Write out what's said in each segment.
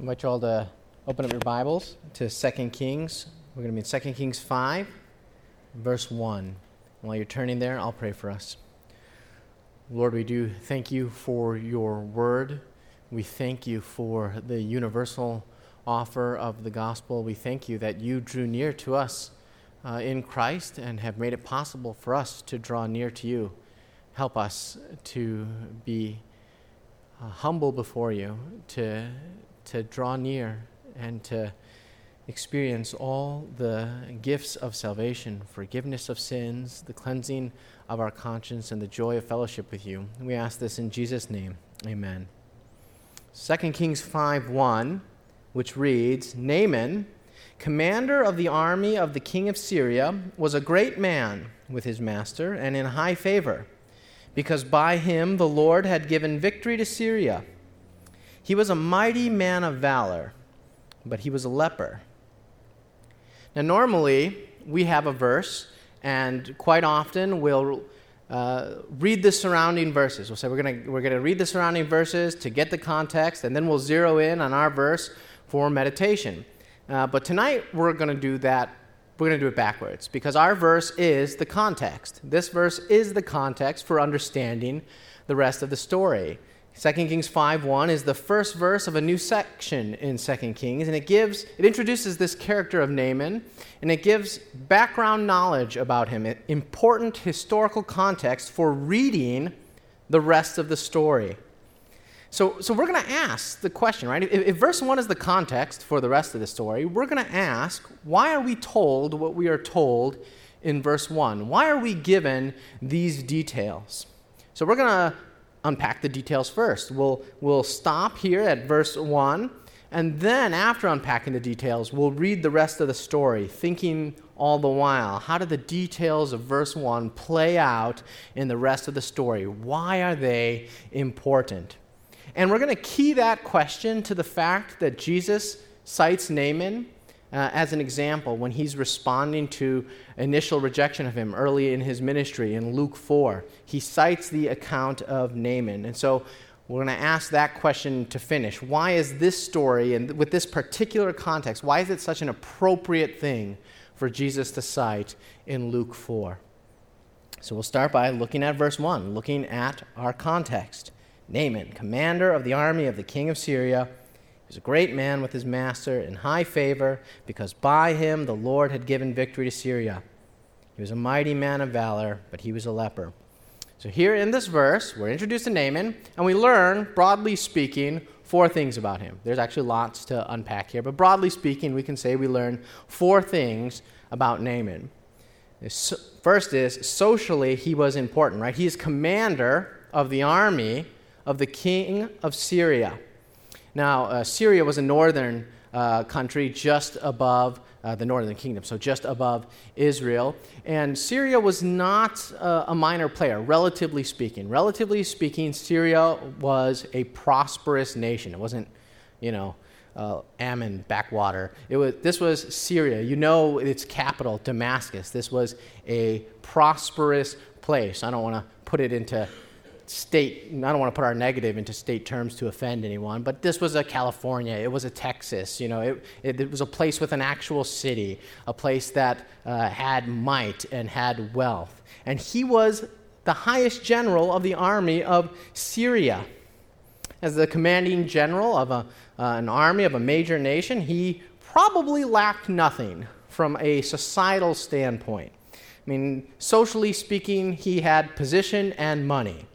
I invite you all to open up your Bibles to 2 Kings. We're going to be in 2 Kings 5, verse 1. While you're turning there, I'll pray for us. Lord, we do thank you for your word. We thank you for the universal offer of the gospel. We thank you that you drew near to us uh, in Christ and have made it possible for us to draw near to you. Help us to be uh, humble before you, to, to draw near and to experience all the gifts of salvation, forgiveness of sins, the cleansing of our conscience, and the joy of fellowship with you. We ask this in Jesus' name. Amen. 2 Kings 5 1, which reads Naaman, commander of the army of the king of Syria, was a great man with his master and in high favor, because by him the Lord had given victory to Syria. He was a mighty man of valor, but he was a leper. Now, normally, we have a verse, and quite often we'll uh, read the surrounding verses. We'll say we're going we're gonna read the surrounding verses to get the context, and then we'll zero in on our verse for meditation. Uh, but tonight, we're going to do that. We're going to do it backwards because our verse is the context. This verse is the context for understanding the rest of the story. 2 Kings 5:1 is the first verse of a new section in 2 Kings and it gives it introduces this character of Naaman and it gives background knowledge about him, important historical context for reading the rest of the story. So, so we're going to ask the question, right? If, if verse 1 is the context for the rest of the story, we're going to ask, why are we told what we are told in verse 1? Why are we given these details? So we're going to unpack the details first. We'll, we'll stop here at verse 1, and then after unpacking the details, we'll read the rest of the story, thinking all the while, how do the details of verse 1 play out in the rest of the story? Why are they important? And we're going to key that question to the fact that Jesus cites Naaman uh, as an example when he's responding to initial rejection of him early in his ministry in Luke 4. He cites the account of Naaman. And so we're going to ask that question to finish. Why is this story, and with this particular context, why is it such an appropriate thing for Jesus to cite in Luke 4? So we'll start by looking at verse 1, looking at our context. Naaman, commander of the army of the king of Syria, was a great man with his master in high favor, because by him the Lord had given victory to Syria. He was a mighty man of valor, but he was a leper. So, here in this verse, we're introduced to Naaman, and we learn, broadly speaking, four things about him. There's actually lots to unpack here, but broadly speaking, we can say we learn four things about Naaman. First is socially, he was important, right? He is commander of the army of the king of Syria. Now, uh, Syria was a northern uh, country just above uh, the northern kingdom, so just above Israel. And Syria was not uh, a minor player, relatively speaking. Relatively speaking, Syria was a prosperous nation. It wasn't, you know, uh, Ammon backwater. It was, this was Syria. You know its capital, Damascus. This was a prosperous place. I don't want to put it into state, I don't want to put our negative into state terms to offend anyone, but this was a California, it was a Texas, you know, it, it, it was a place with an actual city, a place that uh, had might and had wealth. And he was the highest general of the army of Syria. As the commanding general of a, uh, an army of a major nation, he probably lacked nothing from a societal standpoint. I mean, socially speaking, he had position and money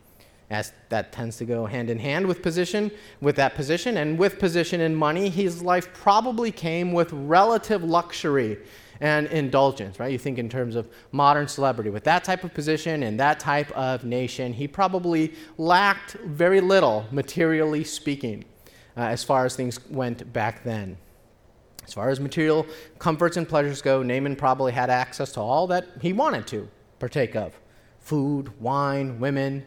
as that tends to go hand in hand with position with that position. And with position and money his life probably came with relative luxury and indulgence right? You think in terms of modern celebrity. With that type of position and that type of nation he probably lacked very little materially speaking uh, as far as things went back then. As far as material comforts and pleasures go naaman probably had access to all that he wanted to partake of. Food wine women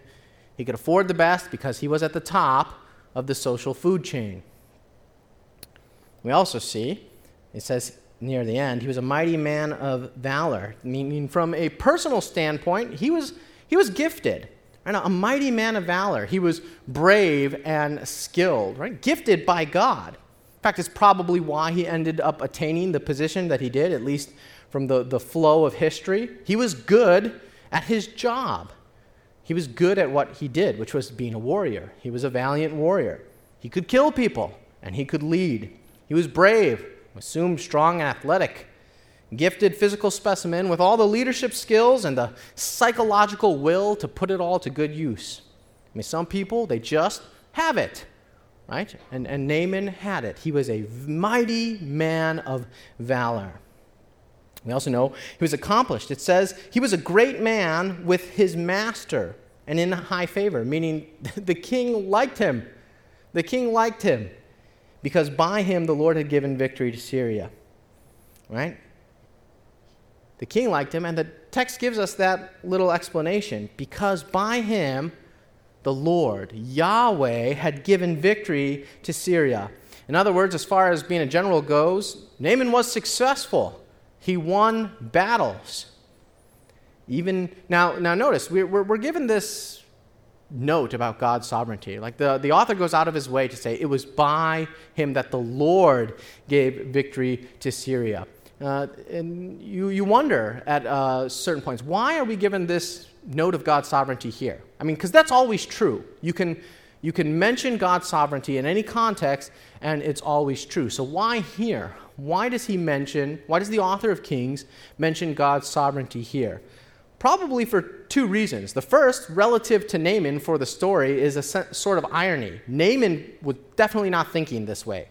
he could afford the best because he was at the top of the social food chain. We also see, it says near the end, he was a mighty man of valor, meaning from a personal standpoint, he was, he was gifted. Right? A mighty man of valor. He was brave and skilled, right? Gifted by God. In fact, it's probably why he ended up attaining the position that he did, at least from the, the flow of history. He was good at his job. He was good at what he did, which was being a warrior. He was a valiant warrior. He could kill people and he could lead. He was brave, assumed strong athletic, gifted physical specimen with all the leadership skills and the psychological will to put it all to good use. I mean, some people, they just have it, right? And, and Naaman had it. He was a mighty man of valor. We also know he was accomplished. It says he was a great man with his master and in high favor, meaning the king liked him. The king liked him because by him the Lord had given victory to Syria. Right? The king liked him, and the text gives us that little explanation because by him the Lord, Yahweh, had given victory to Syria. In other words, as far as being a general goes, Naaman was successful. He won battles. Even now, now notice we're, we're, we're given this note about God's sovereignty. Like the, the author goes out of his way to say it was by him that the Lord gave victory to Syria. Uh, and you, you wonder at uh, certain points, why are we given this note of God's sovereignty here? I mean, because that's always true. You can, you can mention God's sovereignty in any context, and it's always true. So why here? Why does he mention, why does the author of Kings mention God's sovereignty here? Probably for two reasons. The first, relative to Naaman for the story, is a sort of irony. Naaman was definitely not thinking this way,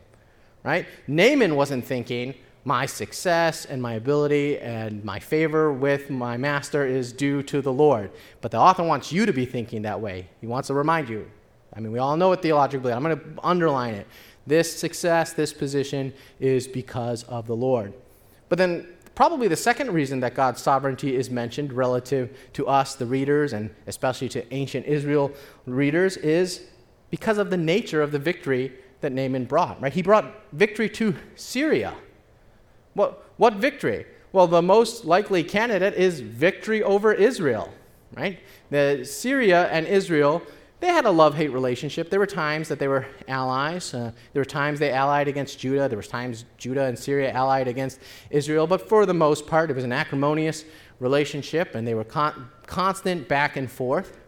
right? Naaman wasn't thinking, my success and my ability and my favor with my master is due to the Lord. But the author wants you to be thinking that way. He wants to remind you. I mean, we all know it theologically. I'm going to underline it. This success, this position is because of the Lord. But then, probably the second reason that God's sovereignty is mentioned relative to us, the readers, and especially to ancient Israel readers, is because of the nature of the victory that Naaman brought. Right? He brought victory to Syria what, what victory? Well, the most likely candidate is victory over Israel, right? The Syria and Israel, they had a love-hate relationship. There were times that they were allies. Uh, there were times they allied against Judah. There were times Judah and Syria allied against Israel. But for the most part, it was an acrimonious relationship, and they were con- constant back and forth.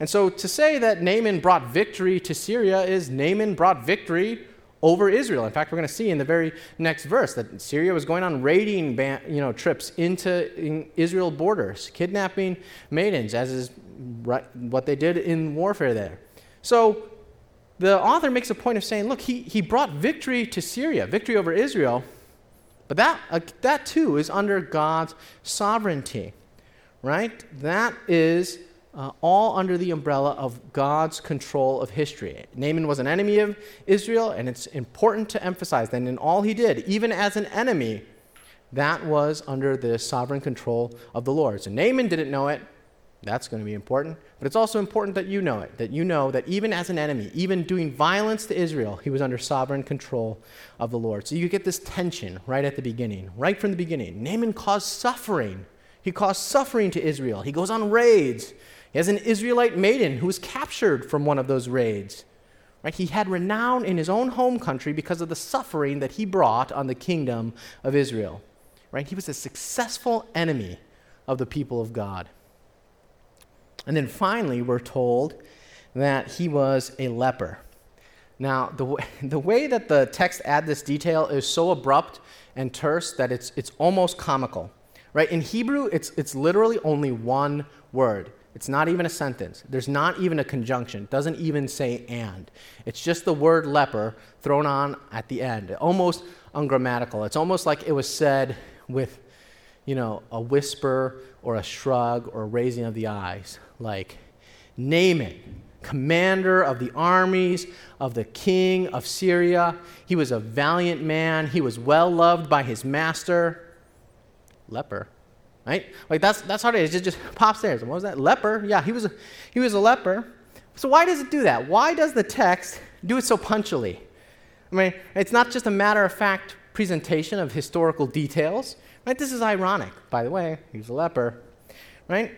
And so to say that Naaman brought victory to Syria is Naaman brought victory over Israel. In fact, we're going to see in the very next verse that Syria was going on raiding you know, trips into in Israel borders, kidnapping maidens, as is right, what they did in warfare there. So the author makes a point of saying, look, he, he brought victory to Syria, victory over Israel, but that, uh, that too is under God's sovereignty, right? That is uh, all under the umbrella of God's control of history. Naaman was an enemy of Israel, and it's important to emphasize that in all he did, even as an enemy, that was under the sovereign control of the Lord. So Naaman didn't know it. That's going to be important. But it's also important that you know it, that you know that even as an enemy, even doing violence to Israel, he was under sovereign control of the Lord. So you get this tension right at the beginning, right from the beginning. Naaman caused suffering. He caused suffering to Israel. He goes on raids. He has an Israelite maiden who was captured from one of those raids. Right? He had renown in his own home country because of the suffering that he brought on the kingdom of Israel. Right? He was a successful enemy of the people of God. And then finally, we're told that he was a leper. Now, the, w- the way that the text add this detail is so abrupt and terse that it's, it's almost comical. Right? In Hebrew, it's, it's literally only one word. It's not even a sentence. There's not even a conjunction. It doesn't even say and. It's just the word leper thrown on at the end. Almost ungrammatical. It's almost like it was said with, you know, a whisper or a shrug or a raising of the eyes. Like, Naaman commander of the armies of the king of Syria. He was a valiant man. He was well loved by his master. Leper right? Like that's that's how it is. It just pops there. So what was that? Leper? Yeah, he was a, he was a leper. So why does it do that? Why does the text do it so punchily? I mean, it's not just a matter of fact presentation of historical details, right? This is ironic, by the way. He was a leper, right?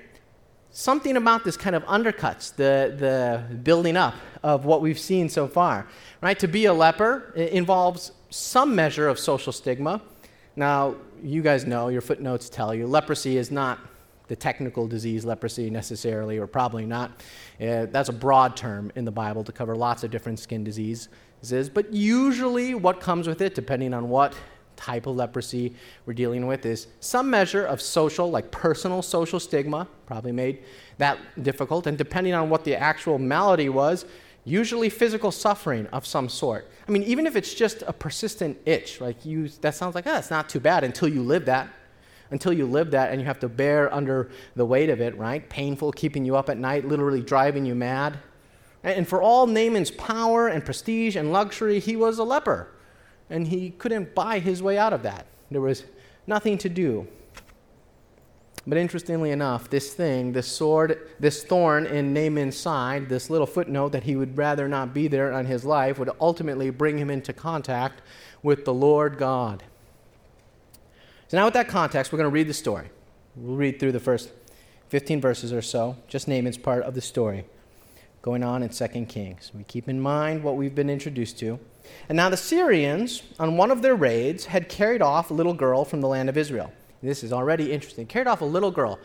something about this kind of undercuts the, the building up of what we've seen so far. Right? To be a leper involves some measure of social stigma. Now, you guys know, your footnotes tell you, leprosy is not the technical disease leprosy necessarily, or probably not. Uh, that's a broad term in the Bible to cover lots of different skin diseases. But usually, what comes with it, depending on what type of leprosy we're dealing with, is some measure of social, like personal social stigma, probably made that difficult. And depending on what the actual malady was, usually physical suffering of some sort. I mean, even if it's just a persistent itch, like you, that sounds like, oh, it's not too bad until you live that. Until you live that and you have to bear under the weight of it, right? Painful, keeping you up at night, literally driving you mad. And for all Naaman's power and prestige and luxury, he was a leper. And he couldn't buy his way out of that. There was nothing to do. But interestingly enough, this thing, this sword, this thorn in Naaman's side, this little footnote that he would rather not be there on his life, would ultimately bring him into contact with the Lord God. So, now with that context, we're going to read the story. We'll read through the first 15 verses or so, just Naaman's part of the story going on in 2 Kings. We keep in mind what we've been introduced to. And now the Syrians, on one of their raids, had carried off a little girl from the land of Israel. This is already interesting. Carried off a little girl.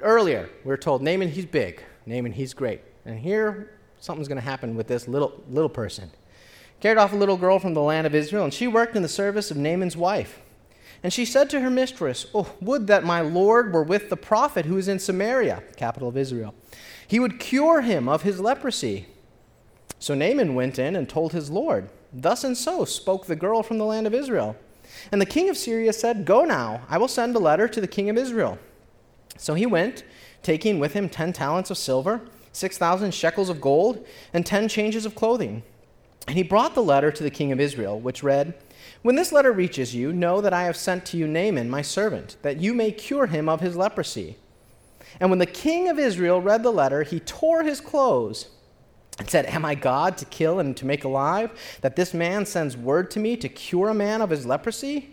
Earlier, we are told, Naaman, he's big. Naaman, he's great. And here, something's going to happen with this little, little person. Carried off a little girl from the land of Israel, and she worked in the service of Naaman's wife. And she said to her mistress, Oh, would that my Lord were with the prophet who is in Samaria, capital of Israel. He would cure him of his leprosy. So Naaman went in and told his Lord, Thus and so spoke the girl from the land of Israel. And the king of Syria said, Go now, I will send a letter to the king of Israel. So he went, taking with him ten talents of silver, six thousand shekels of gold, and ten changes of clothing. And he brought the letter to the king of Israel, which read, When this letter reaches you, know that I have sent to you Naaman, my servant, that you may cure him of his leprosy. And when the king of Israel read the letter, he tore his clothes and said, Am I God to kill and to make alive, that this man sends word to me to cure a man of his leprosy?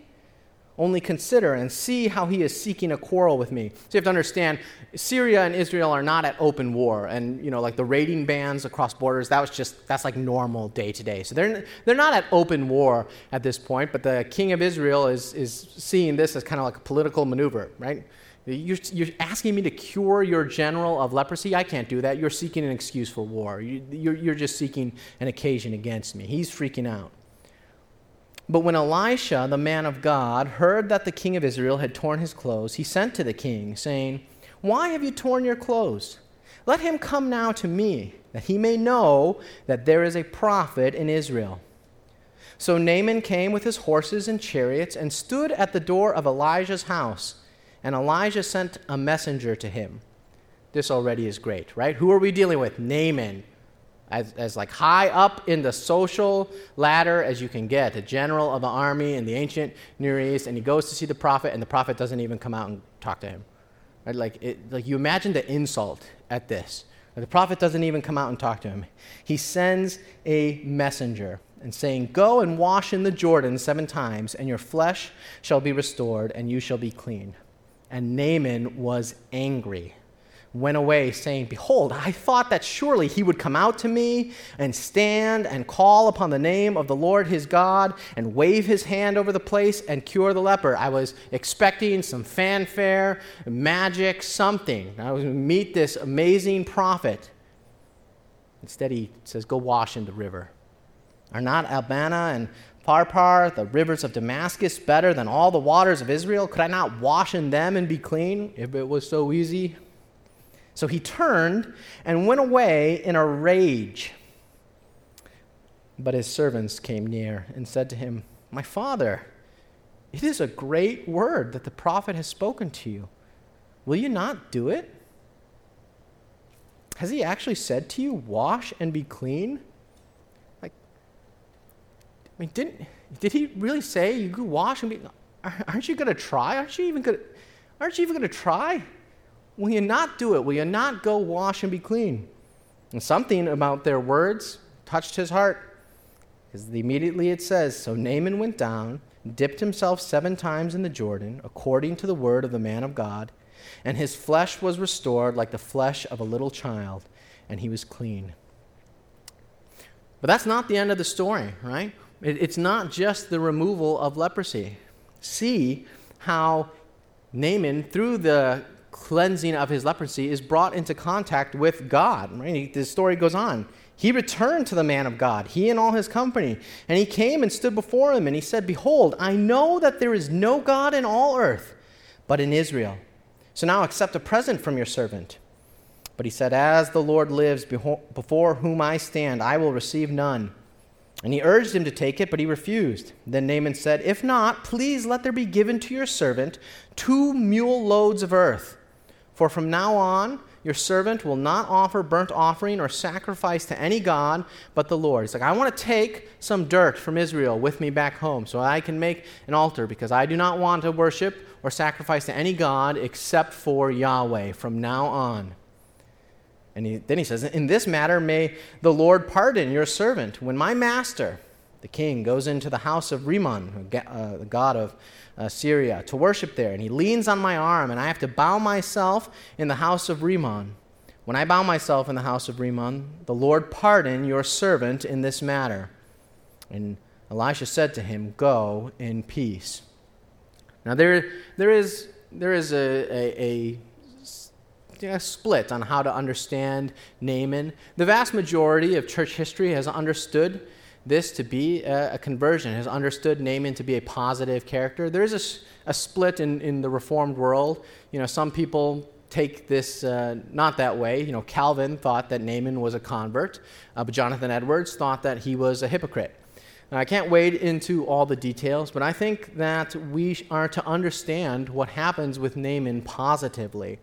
Only consider and see how he is seeking a quarrel with me. So you have to understand, Syria and Israel are not at open war. And, you know, like the raiding bans across borders, that was just, that's like normal day to day. So they're, they're not at open war at this point, but the king of Israel is, is seeing this as kind of like a political maneuver, right? You're, you're, asking me to cure your general of leprosy? I can't do that. You're seeking an excuse for war. You, you're, you're just seeking an occasion against me. He's freaking out. But when Elisha, the man of God, heard that the king of Israel had torn his clothes, he sent to the king, saying, Why have you torn your clothes? Let him come now to me, that he may know that there is a prophet in Israel. So Naaman came with his horses and chariots and stood at the door of Elijah's house and Elijah sent a messenger to him. This already is great, right? Who are we dealing with? Naaman. As, as like high up in the social ladder as you can get, a general of the army in the ancient Near East, and he goes to see the prophet, and the prophet doesn't even come out and talk to him. Right? Like, it, like you imagine the insult at this. The prophet doesn't even come out and talk to him. He sends a messenger and saying, Go and wash in the Jordan seven times, and your flesh shall be restored, and you shall be clean. And Naaman was angry, went away, saying, Behold, I thought that surely he would come out to me and stand and call upon the name of the Lord his God and wave his hand over the place and cure the leper. I was expecting some fanfare, magic, something. I was meet this amazing prophet. Instead, he says, Go wash in the river. Are not Abana and Pharpar, the rivers of Damascus, better than all the waters of Israel? Could I not wash in them and be clean if it was so easy? So he turned and went away in a rage. But his servants came near and said to him, My father, it is a great word that the prophet has spoken to you. Will you not do it? Has he actually said to you, Wash and be clean? I mean, didn't, did he really say you could wash and be, aren't you going to try? Aren't you even going to, aren't you even going to try? Will you not do it? Will you not go wash and be clean? And something about their words touched his heart. Because immediately it says, So Naaman went down, dipped himself seven times in the Jordan, according to the word of the man of God, and his flesh was restored like the flesh of a little child, and he was clean. But that's not the end of the story, right? It's not just the removal of leprosy. See how Naaman, through the cleansing of his leprosy, is brought into contact with God. Right? The story goes on. He returned to the man of God, he and all his company. And he came and stood before him, and he said, Behold, I know that there is no God in all earth but in Israel. So now accept a present from your servant. But he said, As the Lord lives, before whom I stand, I will receive none. And he urged him to take it, but he refused. Then Naaman said, If not, please let there be given to your servant two mule loads of earth. For from now on, your servant will not offer burnt offering or sacrifice to any God but the Lord. He's like, I want to take some dirt from Israel with me back home so I can make an altar because I do not want to worship or sacrifice to any God except for Yahweh from now on. And he, then he says, In this matter, may the Lord pardon your servant. When my master, the king, goes into the house of Rimmon, uh, the god of uh, Syria, to worship there, and he leans on my arm, and I have to bow myself in the house of Rimmon. When I bow myself in the house of Rimmon, the Lord pardon your servant in this matter. And Elisha said to him, Go in peace. Now, there, there is, there is a, a, a a split on how to understand Naaman. The vast majority of church history has understood this to be a, a conversion, has understood Naaman to be a positive character. There is a, a split in, in the Reformed world. You know, some people take this uh, not that way. You know, Calvin thought that Naaman was a convert, uh, but Jonathan Edwards thought that he was a hypocrite. Now, I can't wade into all the details, but I think that we are to understand what happens with Naaman positively.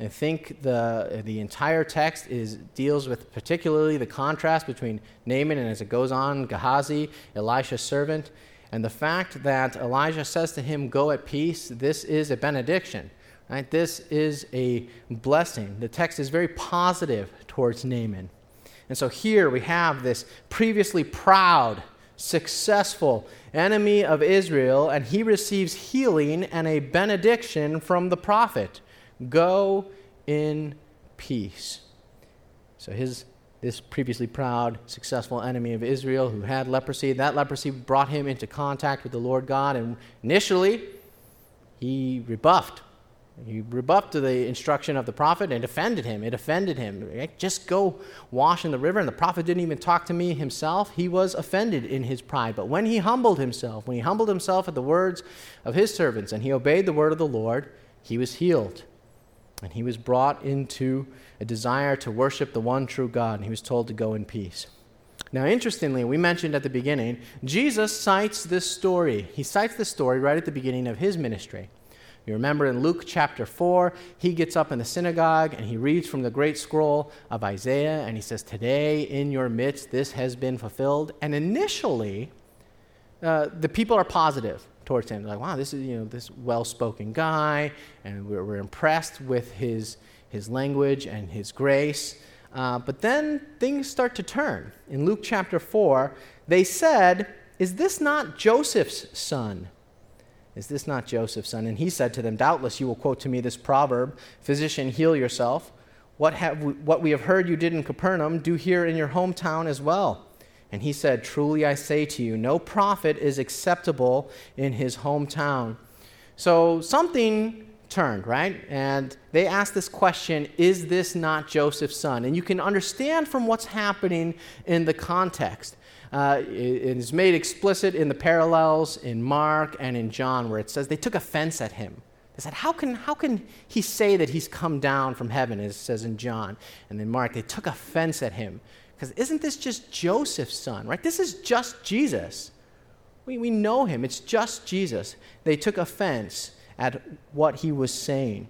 I think the, the entire text is, deals with particularly the contrast between Naaman and as it goes on, Gehazi, Elisha's servant, and the fact that Elijah says to him, Go at peace, this is a benediction. Right? This is a blessing. The text is very positive towards Naaman. And so here we have this previously proud, successful enemy of Israel, and he receives healing and a benediction from the prophet. Go in peace. So his this previously proud, successful enemy of Israel who had leprosy, that leprosy brought him into contact with the Lord God, and initially he rebuffed. He rebuffed the instruction of the prophet and offended him. It offended him. Just go wash in the river. And the prophet didn't even talk to me himself. He was offended in his pride. But when he humbled himself, when he humbled himself at the words of his servants and he obeyed the word of the Lord, he was healed. And he was brought into a desire to worship the one true God, and he was told to go in peace. Now, interestingly, we mentioned at the beginning, Jesus cites this story. He cites this story right at the beginning of his ministry. You remember in Luke chapter 4, he gets up in the synagogue and he reads from the great scroll of Isaiah and he says, Today in your midst this has been fulfilled. And initially, uh, the people are positive towards him. Like, wow, this is you know this well-spoken guy, and we're, we're impressed with his his language and his grace. Uh, but then things start to turn. In Luke chapter four, they said, "Is this not Joseph's son?" Is this not Joseph's son? And he said to them, Doubtless you will quote to me this proverb Physician, heal yourself. What, have we, what we have heard you did in Capernaum, do here in your hometown as well. And he said, Truly I say to you, no prophet is acceptable in his hometown. So something turned, right? And they asked this question Is this not Joseph's son? And you can understand from what's happening in the context. Uh, it is made explicit in the parallels in Mark and in John, where it says they took offense at him. They said, How can, how can he say that he's come down from heaven, as it says in John? And then Mark, they took offense at him. Because isn't this just Joseph's son, right? This is just Jesus. We, we know him, it's just Jesus. They took offense at what he was saying.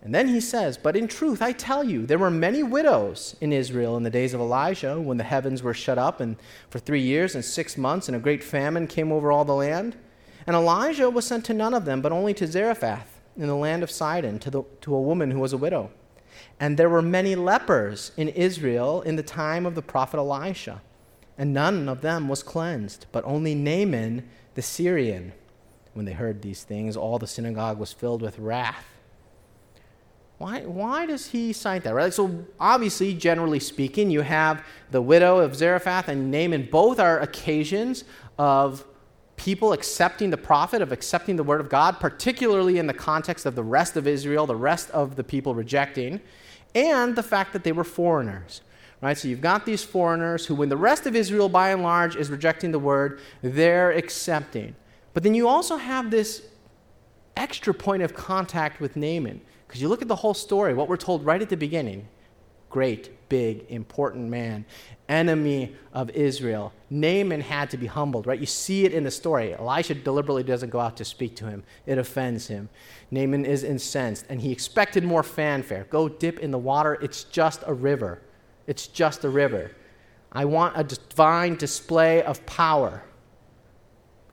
And then he says, But in truth, I tell you, there were many widows in Israel in the days of Elijah when the heavens were shut up and for three years and six months, and a great famine came over all the land. And Elijah was sent to none of them, but only to Zarephath in the land of Sidon, to, the, to a woman who was a widow. And there were many lepers in Israel in the time of the prophet Elisha, and none of them was cleansed, but only Naaman the Syrian. When they heard these things, all the synagogue was filled with wrath. Why, why does he cite that? Right? So, obviously, generally speaking, you have the widow of Zarephath and Naaman. Both are occasions of people accepting the prophet, of accepting the word of God, particularly in the context of the rest of Israel, the rest of the people rejecting, and the fact that they were foreigners. Right? So you've got these foreigners who, when the rest of Israel by and large is rejecting the word, they're accepting. But then you also have this extra point of contact with Naaman. Because you look at the whole story, what we're told right at the beginning great, big, important man, enemy of Israel. Naaman had to be humbled, right? You see it in the story. Elisha deliberately doesn't go out to speak to him, it offends him. Naaman is incensed, and he expected more fanfare. Go dip in the water, it's just a river. It's just a river. I want a divine display of power.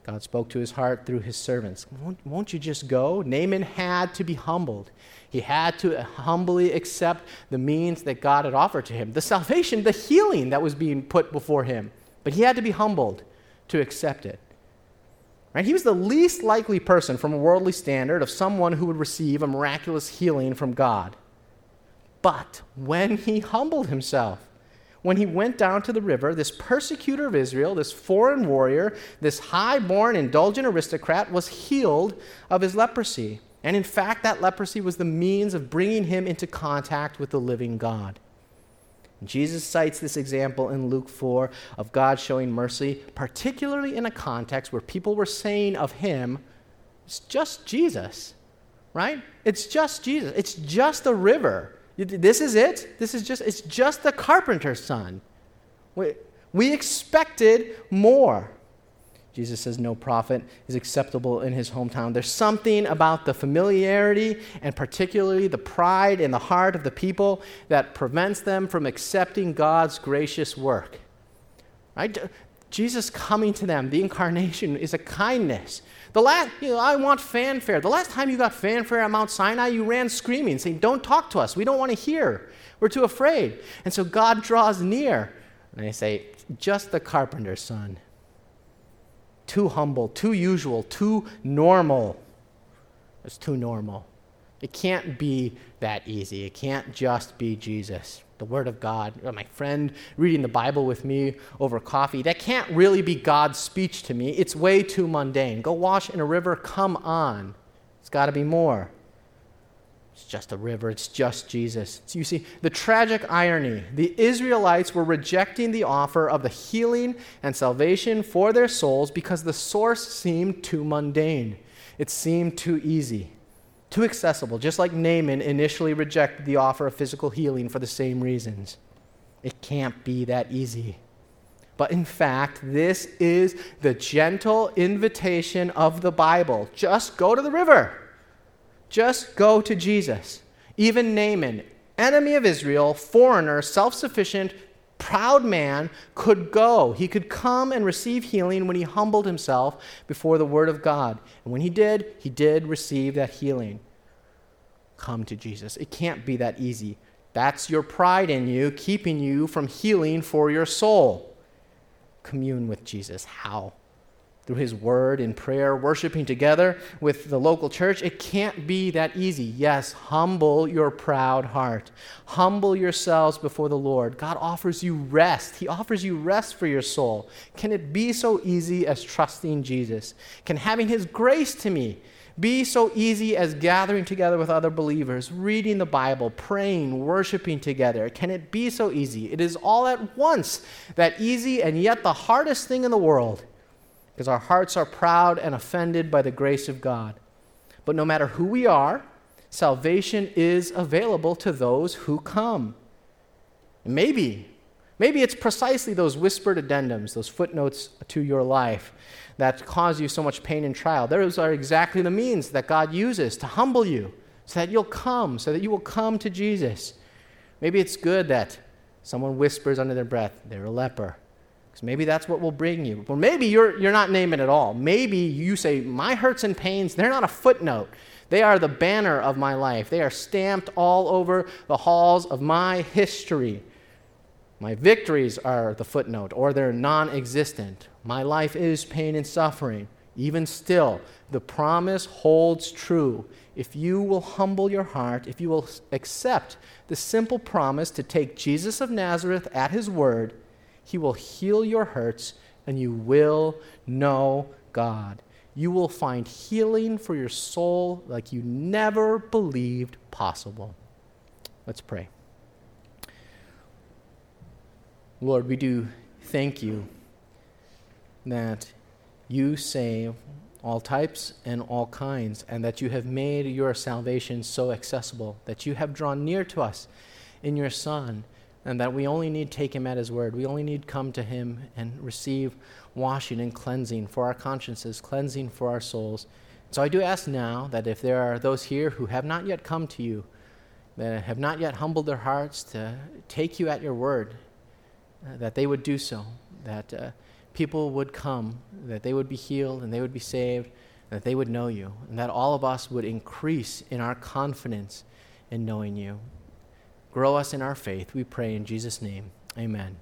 God spoke to his heart through his servants. Won't, won't, you just go? Naaman had to be humbled. He had to humbly accept the means that God had offered to him the salvation, the healing that was being put before him. But he had to be humbled to accept it. Right? He was the least likely person from a worldly standard of someone who would receive a miraculous healing from God. But when he humbled himself, when he went down to the river, this persecutor of Israel, this foreign warrior, this high born, indulgent aristocrat, was healed of his leprosy. And in fact, that leprosy was the means of bringing him into contact with the living God. Jesus cites this example in Luke 4 of God showing mercy, particularly in a context where people were saying of him, it's just Jesus, right? It's just Jesus. It's just a river. This is it. This is just, it's just the carpenter's son. We, we expected more. Jesus says no prophet is acceptable in his hometown. There's something about the familiarity and particularly the pride in the heart of the people that prevents them from accepting God's gracious work. Right? Jesus coming to them, the incarnation, is a kindness. The last, you know, I want fanfare. The last time you got fanfare at Mount Sinai, you ran screaming, saying, Don't talk to us. We don't want to hear. We're too afraid. And so God draws near. And they say, Just the carpenter's son. Too humble, too usual, too normal. It's too normal. It can't be that easy. It can't just be Jesus the Word of God, or my friend reading the Bible with me over coffee, that can't really be God's speech to me. It's way too mundane. Go wash in a river, come on. It's got to be more. It's just a river, it's just Jesus. So you see, the tragic irony the Israelites were rejecting the offer of the healing and salvation for their souls because the source seemed too mundane, it seemed too easy too accessible, just like Naaman initially rejected the offer of physical healing for the same reasons. It can't be that easy. But in fact, this is the gentle invitation of the Bible. Just go to the river. Just go to Jesus. Even Naaman, enemy of Israel, foreigner, self sufficient, proud man, could go. He could come and receive healing when he humbled himself before the Word of God. And when he did, he did receive that healing. Come to Jesus. It can't be that easy. That's your pride in you, keeping you from healing for your soul. Commune with Jesus. How? Through his word in prayer, worshiping together with the local church, it can't be that easy. Yes, humble your proud heart. Humble yourselves before the Lord. God offers you rest. He offers you rest for your soul. Can it be so easy as trusting Jesus? Can having his grace to me be so easy as gathering together with other believers, reading the Bible, praying, worshiping together? Can it be so easy? It is all at once that easy and yet the hardest thing in the world because our hearts are proud and offended by the grace of God. But no matter who we are, salvation is available to those who come. Maybe, maybe it's precisely those whispered addendums, those footnotes to your life that cause you so much pain and trial. Those are exactly the means that God uses to humble you so that you'll come, so that you will come to Jesus. Maybe it's good that someone whispers under their breath, they're a leper. Because maybe that's what will bring you. Or maybe you're, you're not Naaman at all. Maybe you say, My hurts and pains, they're not a footnote. They are the banner of my life. They are stamped all over the halls of my history. My victories are the footnote, or they're non existent. My life is pain and suffering. Even still, the promise holds true. If you will humble your heart, if you will accept the simple promise to take Jesus of Nazareth at his word, he will heal your hurts and you will know God. You will find healing for your soul like you never believed possible. Let's pray. Lord, we do thank you that you save all types and all kinds, and that you have made your salvation so accessible, that you have drawn near to us in your Son, and that we only need take him at his word. We only need come to him and receive washing and cleansing for our consciences, cleansing for our souls. So I do ask now that if there are those here who have not yet come to you, that have not yet humbled their hearts to take you at your word, uh, that they would do so, that uh, people would come, that they would be healed and they would be saved, that they would know you, and that all of us would increase in our confidence in knowing you. Grow us in our faith, we pray in Jesus' name. Amen.